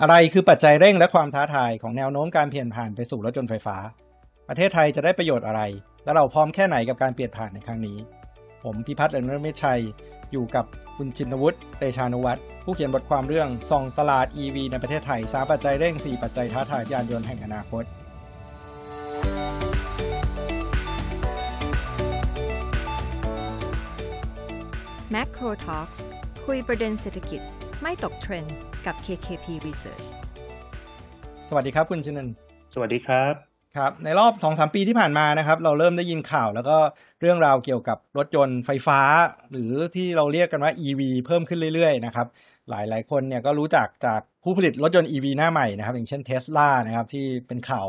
อะไรคือปัจจัยเร่งและความท้าทายของแนวโน้มการเปลี่ยนผ่านไปสู่รถยนต์ไฟฟ้า ประเทศไทยจะได้ประโยชน์อะไร และเราพร้อมแค่ไหนกับการเปลี่ยนผ่านในครั้งนี้ ผมพิพัฒน์เอนเมชัย อยู่กับคุณจินวุฒิเตชานุวัฒน์ผู้เขียนบทความเรื่องส่องตลาด EV ในประเทศไทยสาปัจจัยเร่ง 4 ปัจจัยท้าทายยานยนต์แห่งอนาคต Macro Talks คุยประเด็นเศรษฐกิจไม่ตกเทรนด์ กับ KKP Research สวัสดีครับคุณจินันสวัสดีครับครับในรอบ 2-3 ปีที่ผ่านมานะครับ เราเริ่มได้ยินข่าวแล้วก็เรื่องราวเกี่ยวกับรถยนต์ไฟฟ้า หรือที่เราเรียกกันว่า EV เพิ่มขึ้นเรื่อยๆนะครับหลายๆคนเนี่ยก็รู้จักจากผู้ผลิตรถยนต์ EV หน้าใหม่นะครับ อย่างเช่น Tesla นะครับที่เป็นข่าว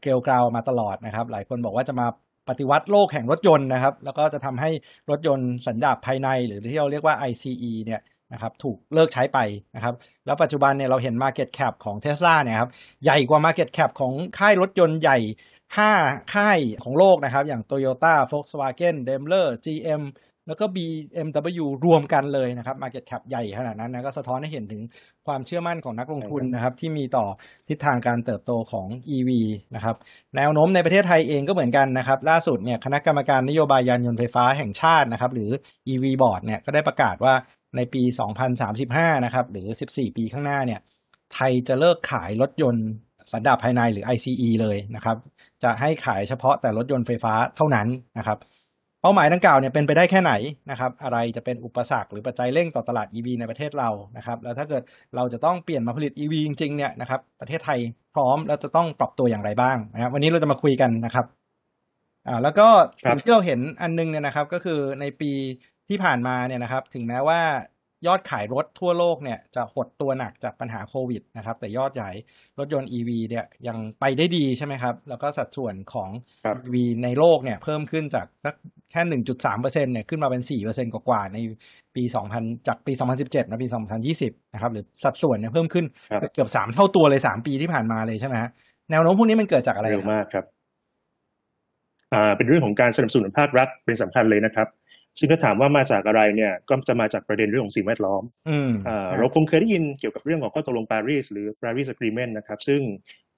เกลียวกราวมาตลอดนะครับ หลายคนบอกว่าจะมาปฏิวัติโลกแห่งรถยนต์นะครับ แล้วก็จะทำให้รถยนต์สันดาปภายใน หรือที่เราเรียกว่า ICE เนี่ย นะครับถูกเลิกใช้ไปนะครับแล้วปัจจุบันเนี่ยเราเห็น Market Cap ของ Tesla เนี่ยครับใหญ่กว่า Market Cap ของค่ายรถยนต์ใหญ่ 5 ค่ายของโลกนะครับ อย่าง Toyota Volkswagen Daimler GM แล้วก็ BMW รวมกันเลยนะครับ Market Cap ใหญ่ขนาดนั้นนะก็สะท้อนให้เห็นถึงความเชื่อมั่นของนักลงทุนนะครับที่มีต่อทิศทางการเติบโตของ EV นะครับแนวโน้มในประเทศไทยเองก็เหมือนกันนะครับ ล่าสุดเนี่ยคณะกรรมการนโยบายยานยนต์ไฟฟ้าแห่งชาตินะครับหรือ EV Board เนี่ยก็ได้ประกาศว่า ในปี 2035 นะครับ หรือ 14 ปีข้างหน้าเนี่ย ไทยจะเลิกขายรถยนต์สันดาปภายในหรือ ICE เลยนะครับ จะให้ขายเฉพาะแต่รถยนต์ไฟฟ้าเท่านั้นนะครับ เป้าหมายดังกล่าวเนี่ยเป็นไปได้แค่ไหนนะครับ อะไรจะเป็นอุปสรรคหรือปัจจัยเร่งต่อตลาด EV ในประเทศเรา นะครับ แล้วถ้าเกิดเราจะต้องเปลี่ยนมาผลิต EV จริงๆ เนี่ยนะครับ ประเทศไทยพร้อมแล้วจะต้องปรับตัวอย่างไรบ้างนะครับ วันนี้เราจะมาคุยกันนะครับอ่าแล้วก็ครับสิ่งที่เราเห็นอันนึงเนี่ยนะครับก็คือในปี ที่ผ่านมาเนี่ยนะครับ ถึงแม้ว่ายอดขายรถทั่วโลกเนี่ยจะหดตัวหนักจากปัญหาโควิดนะครับ แต่ยอดใหญ่รถยนต์ EV เนี่ยยังไปได้ดีใช่ไหมครับ แล้วก็สัดส่วนของครับ EV ในโลกเนี่ยเพิ่มขึ้นจากสักแค่ 1.3%เนี่ยขึ้นมาเป็น 4%กว่าๆในปี 2000 จากปี 2017มาปี 2020 นะครับ หรือสัดส่วนเนี่ยเพิ่มขึ้นครับเกือบ 3 เท่าตัวเลย 3 ปีที่ผ่านมาเลยใช่ไหมฮะแนวโน้มพวกนี้มันเกิดจากอะไรเร็วครับมากครับ อ่าเป็นเรื่องของการสนับสนุนภาครัฐเป็นสำคัญเลยนะครับ ซึ่งถ้าถามว่ามาจากอะไรเนี่ยก็จะมาจากประเด็นเรื่องของสิ่งแวดล้อมอืมอ่าครับเราคงเคยได้ยินเกี่ยวกับเรื่องของข้อตกลงปารีสหรือ Paris Agreement นะครับซึ่ง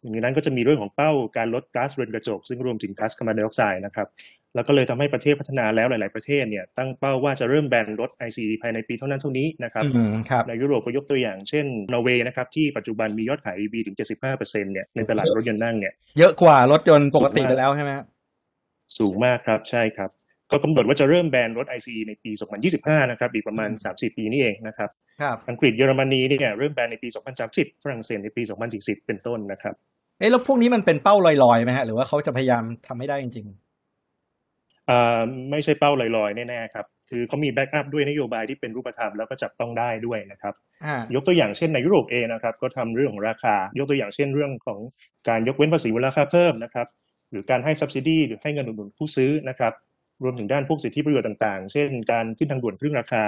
หนึ่งในนั้นก็จะมีเรื่องของเป้าการลดก๊าซเรือนกระจก ซึ่งรวมถึงก๊าซคาร์บอนไดออกไซด์นะครับแล้วก็เลยทำให้ประเทศพัฒนาแล้วหลาย ๆ ประเทศเนี่ยตั้งเป้าว่าจะเริ่มแบนรถ ICE ภายในปีเท่านั้นเท่านี้นะครับอืมครับในยุโรปก็ยกตัวอย่างเช่นนอร์เวย์นะครับที่ปัจจุบันมียอดขาย EV ถึง 75%เนี่ยในตลาดรถยนต์นั่งเนี่ยเยอะกว่ารถยนต์ปกติไปแล้วใช่ไหมฮะสูงมากครับใช่ครับ ก็กำหนดว่าจะเริ่มแบนรถ ICE ในปี 2025 นะครับ อีกประมาณ 3-4 ปีนี้เองนะครับครับ อังกฤษเยอรมนีเนี่ยเริ่มแบนในปี 2030 ฝรั่งเศสในปี 2040 เป็นต้นนะครับ เอ๊ะแล้วพวกนี้มันเป็นเป้าลอยๆไหมฮะ หรือว่าเขาจะพยายามทำให้ได้จริงอ่าไม่ใช่เป้าลอยๆ แน่ๆครับ คือเขามีแบ็กอัพด้วยนโยบายที่เป็นรูปธรรมแล้วก็จับต้องได้ด้วยนะครับๆอ่ายกตัวอย่างเช่นในยุโรปเองนะครับ ก็ทำเรื่องของราคา ยกตัวอย่างเช่นเรื่องของการยกเว้นภาษีมูลค่าเพิ่มนะครับ หรือการให้ subsidy หรือให้เงินอุดหนุนผู้ซื้อนะครับ รวมถึงด้านพวกสิทธิประโยชน์ต่างๆ เช่น การขึ้นทางด่วนครึ่งราคา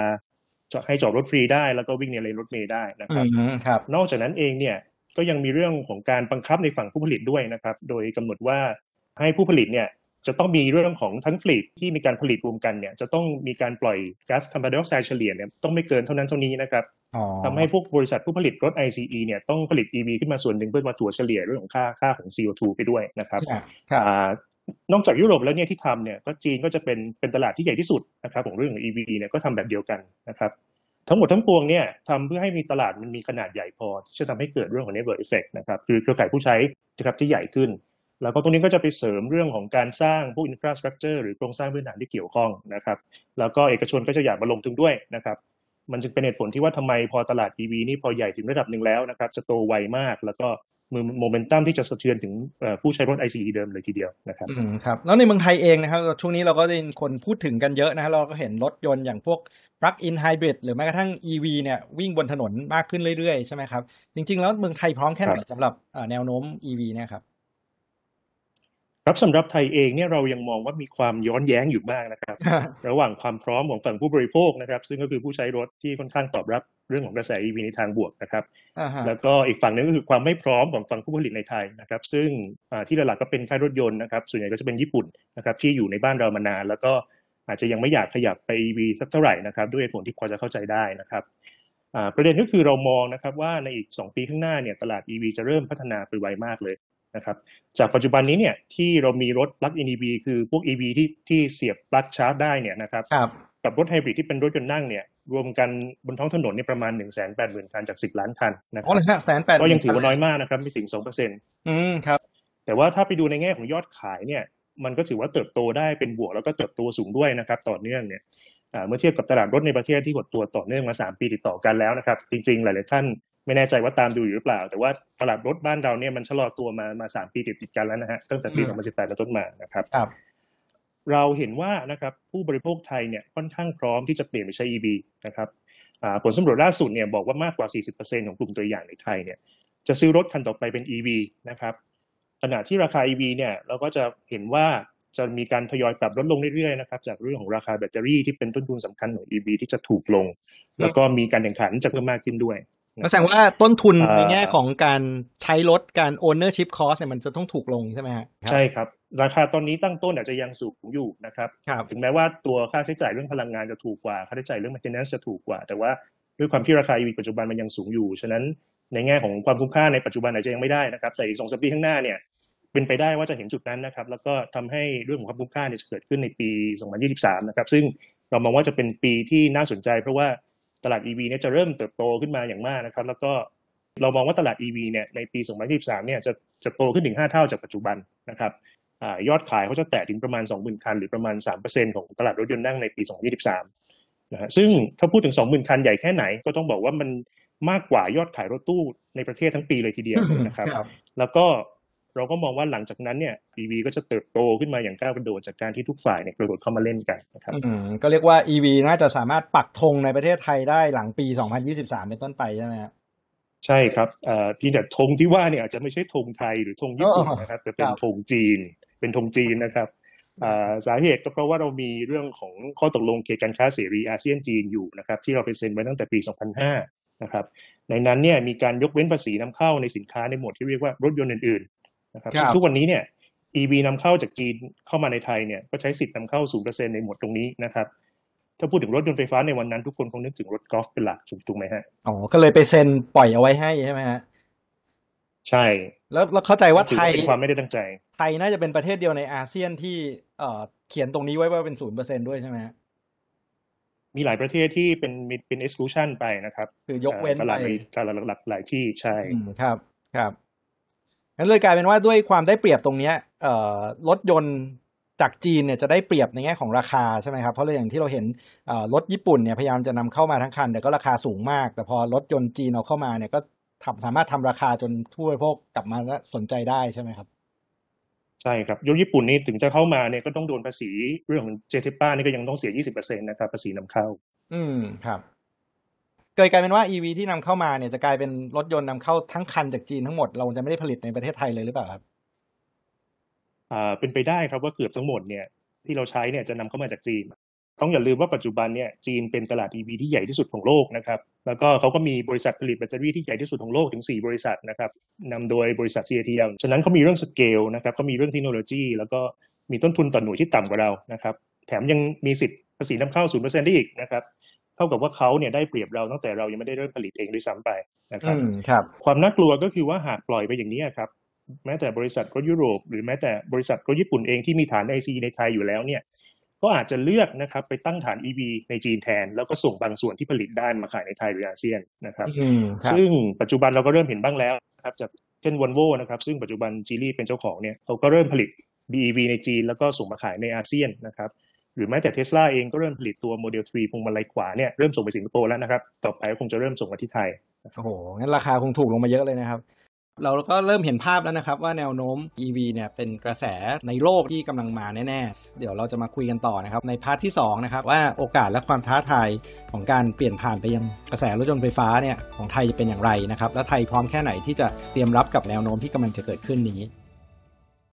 จะให้จอดรถฟรีได้แล้วก็วิ่งในเลนรถเมล์ได้นะคอืรับมครับนอกจากนั้นเองเนี่ยก็ยังมีเรื่องของการบังคับในฝั่งผู้ผลิตด้วยนะครับ โดยกำหนดว่าให้ผู้ผลิตเนี่ยจะต้องมีเรื่องของทั้งฟลีดที่มีการผลิตรวมกันเนี่ยจะต้องมีการปล่อยก๊าซคาร์บอนไดออกไซด์เฉลี่ยเนี่ยต้องไม่เกินเท่านั้นเท่านี้นะครับอ๋อทำให้พวกบริษัทผู้ผลิตรถ ICE เนี่ยต้องผลิต EV ขึ้นมาส่วนหนึ่งเพื่อมาถัวเฉลี่ยเรื่องของค่าค่าของ CO2 ไปด้วยนะครับครับครับอ่า นอกจากยุโรปแล้วเนี่ยที่ทำเนี่ยก็จีนก็จะเป็นเป็นตลาดที่ใหญ่ที่สุดนะครับของเรื่องของ EV เนี่ยก็ทำแบบเดียวกันนะครับทั้งหมดทั้งปวงเนี่ยทำเพื่อให้มีตลาดมันมีขนาดใหญ่พอที่จะทำให้เกิดเรื่องของ network effect นะครับคือเครือข่ายผู้ใช้นะครับที่ใหญ่ขึ้น แล้วก็ตรงนี้ก็จะไปเสริมเรื่องของการสร้างพวก infrastructure หรือโครงสร้างพื้นฐานที่เกี่ยวข้องนะครับแล้วก็เอกชนก็จะอยากมาลงทุนด้วยนะครับมันจึงเป็นเหตุผลที่ว่าทำไมพอตลาด EV นี่พอใหญ่ถึงระดับหนึ่งแล้วนะครับจะโตไวมากแล้วก็ โมเมนตัมที่จะสะเทือนถึงเอ่อผู้ใช้รถ ICE เดิมเลยทีเดียวนะครับอืมครับ แล้วในเมืองไทยเองนะครับ ช่วงนี้เราก็ได้ยินคนพูดถึงกันเยอะนะฮะเราก็เห็นรถยนต์อย่างพวก plug-in hybrid หรือแม้กระทั่ง EV เนี่ยวิ่งบนถนนมากขึ้นเรื่อยๆ ใช่ไหมครับ จริง ๆ แล้วเมืองไทยพร้อมแค่ไหนครับสำหรับเอ่อแนวโน้ม EV เนี่ยครับ ครับสำหรับไทยเองเนี่ยเรายังมองว่ามีความย้อนแย้งอยู่มากนะครับ ระหว่างความพร้อมของฝั่งผู้บริโภคนะครับ ซึ่งก็คือผู้ใช้รถที่ค่อนข้างตอบรับเรื่องของกระแส EV ในทางบวกนะครับอ่าฮะแล้วก็อีกฝั่งหนึงก็คือความไม่พร้อมของฝั่งผู้ผลิตในไทยนะครับ ซึ่งอ่าที่หลักๆก็เป็นค่ายรถยนต์นะครับส่วนใหญ่ก็จะเป็นญี่ปุ่นนะครับที่อยู่ในบ้านเรามานาน แล้วก็อาจจะยังไม่อยากขยับไป EV สักเท่าไหร่นะครับด้วยเหตุผลที่พอจะเข้าใจได้นะครับอ่าประเด็นก็คือเรามองนะครับว่าในอีก 2 ปีข้างหน้าเนี่ยตลาด EV จะเริ่มพัฒนาไปไวมากเลย นะครับจากปัจจุบันนี้เนี่ยที่เรามีรถปลั๊กอิน EV คือพวก EV ที่ที่เสียบปลั๊กชาร์จได้เนี่ยนะครับครับกับรถไฮบริดที่เป็นรถยนต์นั่งเนี่ยรวมกันบนท้องถนนเนี่ยประมาณ1 8 0 0 0 0คันจาก 10 ล้านคันนะคอ๋อรับเลยฮะแสนแปดก็ยังถือว่าน้อยมากนะครับไม่ถึง2%อืมครับแต่ว่าถ้าไปดูในแง่ของยอดขายเนี่ยมันก็ถือว่าเติบโตได้เป็นบวกแล้วก็เติบโตสูงด้วยนะครับต่อเนื่องเนี่ยอ่าเมื่อเทียบกับตลาดรถในประเทศที่หดตัวต่อเนื่องมา 3 ปีติดต่อกันแล้วนะครับจริงๆ หลายๆท่าน ไม่แน่ใจว่าตามดูอยู่หรือเปล่า แต่ว่าตลาดรถบ้านเราเนี่ยมันชะลอตัวมามา3ปีติดติดๆกันแล้วนะฮะตั้งแต่ปีอืม2018เป็นต้นมานะครับครับ เราเห็นว่านะครับผู้บริโภคไทยเนี่ยค่อนข้างพร้อมที่จะเปลี่ยนไปใช้ EV นะครับอ่าผลสำรวจล่าสุดเนี่ยบอกว่ามากกว่า 40%ของกลุ่มตัวอย่างในไทยเนี่ยจะซื้อรถคันต่อไปเป็น EV นะครับขณะที่ราคา EV เนี่ยเราก็จะเห็นว่าจะมีการทยอยปรับลดลงเรื่อยๆนะครับจากเรื่องของราคาแบตเตอรี่ที่เป็นต้นทุนสำคัญของ EV ที่จะถูกลง แล้วก็มีการแข่งขันจะเพิ่มมากขึ้นด้วย ก็แสดงว่าต้นทุนเอ่อในแง่ของการใช้รถการ ownership cost เนี่ยมันจะต้องถูกลงใช่ไหมฮะใช่ครับ ราคาตอนนี้ตั้งต้นอาจจะยังสูงอยู่นะครับครับ ถึงแม้ว่าตัวค่าใช้จ่ายเรื่องพลังงานจะถูกกว่า ค่าใช้จ่ายเรื่อง maintenance จะถูกกว่า แต่ว่าด้วยความที่ราคา EV ปัจจุบันมันยังสูงอยู่ ฉะนั้นในแง่ของความคุ้มค่าในปัจจุบันอาจจะยังไม่ได้นะครับ แต่อีกสองสามปีข้างหน้าเนี่ยเป็นไปได้ว่าจะเห็นจุดนั้นนะครับ แล้วก็ทำให้เรื่องของความคุ้มค่าเนี่ยจะเกิดขึ้นในปี 2023 นะครับ ซึ่งเรามองว่าจะเป็นปีที่น่าสนใจ เพราะว่า ตลาด EV เนี่ยจะเริ่มเติบโตขึ้นมาอย่างมากนะครับ แล้วก็เรามองว่าตลาด EV เนี่ยในปี 2023 เนี่ยจะจะโตขึ้นถึง 5 เท่าจากปัจจุบันนะครับอ่ายอดขายเขาจะแตะถึงประมาณ 20,000 คัน หรือประมาณ 3%ของตลาดรถยนต์นั่งในปี 2023 นะฮะซึ่งถ้าพูดถึง 20,000 คันใหญ่แค่ไหนก็ต้องบอกว่ามันมากกว่ายอดขายรถตู้ในประเทศทั้งปีเลยทีเดียวนะครับครับแล้วก็ เราก็มองว่าหลังจากนั้นเนี่ย EV ก็จะเติบโตขึ้นมาอย่างก้าวกระโดดจากการที่ทุกฝ่ายเนี่ยกระโดดเข้ามาเล่นกันนะครับอืมก็เรียกว่า EV น่าจะสามารถปักธงในประเทศไทยได้หลังปี 2023 เป็นต้นไปใช่ไหมฮะใช่ครับเอ่อเพียงแต่ธงที่ว่าเนี่ยอาจจะไม่ใช่ธงไทยหรือธงญี่ปุ่นอ๋อนะครับแต่เป็นครับธงจีน เป็นธงจีนนะครับอ่าสาเหตุก็เพราะว่าเรามีเรื่องของข้อตกลงเขตการค้าเสรีอาเซียนจีนอยู่นะครับที่เราไปเซ็นไว้ตั้งแต่ปี 2005 นะครับในนั้นเนี่ยมีการยกเว้นภาษีนำเข้าในสินค้าในหมวดที่เรียกว่ารถยนต์อื่นๆ นะครับครับซึ่งทุกวันนี้เนี่ย EV นำเข้าจากจีนเข้ามาในไทยเนี่ยก็ใช้สิทธิ์นำเข้า0%ในหมวดตรงนี้นะครับ ถ้าพูดถึงรถยนต์ไฟฟ้าในวันนั้นทุกคนคงนึกถึงรถกอล์ฟเป็นหลักถูกไหมฮะอ๋อก็เลยไปเซ็นปล่อยเอาไว้ให้ใช่ไหมฮะใช่ แล้วเราเข้าใจว่าถือไทยเป็นความไม่ได้ตั้งใจ ไทยน่าจะเป็นประเทศเดียวในอาเซียนที่เอ่อเขียนตรงนี้ไว้ว่าเป็นศูนย์เปอร์เซ็นด้วยใช่ไหมฮะมีหลายประเทศที่เป็นมีเป็น exclusion ไปนะครับ คือยกเว้นตลาดไปในตลาดหลักๆหลายที่ใช่อืมครับครับ งั้นเลยกลายเป็นว่าด้วยความได้เปรียบตรงเนี้ยเอ่อรถยนต์จากจีนเนี่ยจะได้เปรียบในแง่ของราคาใช่ไหมครับ เพราะเลยอย่างที่เราเห็นเอ่อรถญี่ปุ่นเนี่ยพยายามจะนำเข้ามาทั้งคันแต่ก็ราคาสูงมาก แต่พอรถยนต์จีนเอาเข้ามาเนี่ยก็ทำสามารถทำราคาจนผู้บริโภคกลับมาและสนใจได้ใช่ไหมครับ ใช่ครับยกญี่ปุ่นนี่ถึงจะเข้ามาเนี่ยก็ต้องโดนภาษีเรื่องของเจเทป้านี่ก็ยังต้องเสีย 20%นะครับภาษีนำเข้า อืมครับ เกิดกลายเป็นว่า EV ที่นำเข้ามาเนี่ยจะกลายเป็นรถยนต์นำเข้าทั้งคันจากจีนทั้งหมดเราจะไม่ได้ผลิตในประเทศไทยเลยหรือเปล่าครับอ่าเป็นไปได้ครับว่าเกือบทั้งหมดเนี่ยที่เราใช้เนี่ยจะนำเข้ามาจากจีน ต้องอย่าลืมว่าปัจจุบันเนี่ยจีนเป็นตลาด EV ที่ใหญ่ที่สุดของโลกนะครับแล้วก็เขาก็มีบริษัทผลิตแบตเตอรี่ที่ใหญ่ที่สุดของโลกถึง 4 บริษัทนะครับนำโดยบริษัท CATL ฉะนั้นเขามีเรื่องสเกลนะครับเขามีเรื่องเทคโนโลยีแล้วก็มีต้นทุนต่อหน่วยที่ต่ำกว่าเรานะครับแถมยังมีสิทธิภาษีนำเข้า 0%ได้อีกนะครับ ท่ากับว่าเขาเนี่ยได้เปรียบเราตั้งแต่เรายังไม่ได้เริ่มผลิตเองด้วยซ้ำไปนะครับอืมครับ ความน่ากลัวก็คือว่าหากปล่อยไปอย่างนี้ครับแม้แต่บริษัทรถยุโรป หรือแม้แต่บริษัทรถญี่ปุ่นเองที่มีฐาน IC ในไทยอยู่แล้วเนี่ยก็อาจจะเลือกนะครับไปตั้งฐาน EV ในจีนแทน แล้วก็ส่งบางส่วนที่ผลิตได้มาขายในไทยหรืออาเซียนนะครับอืมครับซึ่งปัจจุบันเราก็เริ่มเห็นบ้างแล้วนะครับจากเช่นวอลโว่นะครับซึ่งปัจจุบันจีลี่เป็นเจ้าของเนี่ยเขาก็เริ่มผลิต BEV ในจีนแล้วก็ส่งมาขายในอาเซียนนะครับ หรือแม้แต่เทสลาเองก็เริ่มผลิตตัวโมเดล 3พวงมาลัยขวาเนี่ยเริ่มส่งไปสิงคโปร์แล้วนะครับ ต่อไปก็คงจะเริ่มส่งมาที่ไทย โอ้โห งั้นราคาคงถูกลงมาเยอะเลยนะครับ เราก็เริ่มเห็นภาพแล้วนะครับ ว่าแนวโน้ม EV เนี่ยเป็นกระแสในโลกที่กำลังมาแน่ๆ เดี๋ยวเราจะมาคุยกันต่อนะครับ ใน part ที่2นะครับว่าโอกาสและความท้าทายของการเปลี่ยนผ่านไปยังกระแสรถยนต์ไฟฟ้าเนี่ยของไทยจะเป็นอย่างไรนะครับและไทยพร้อมแค่ไหนที่จะเตรียมรับกับแนวโน้มที่กำลังจะเกิดขึ้นนี้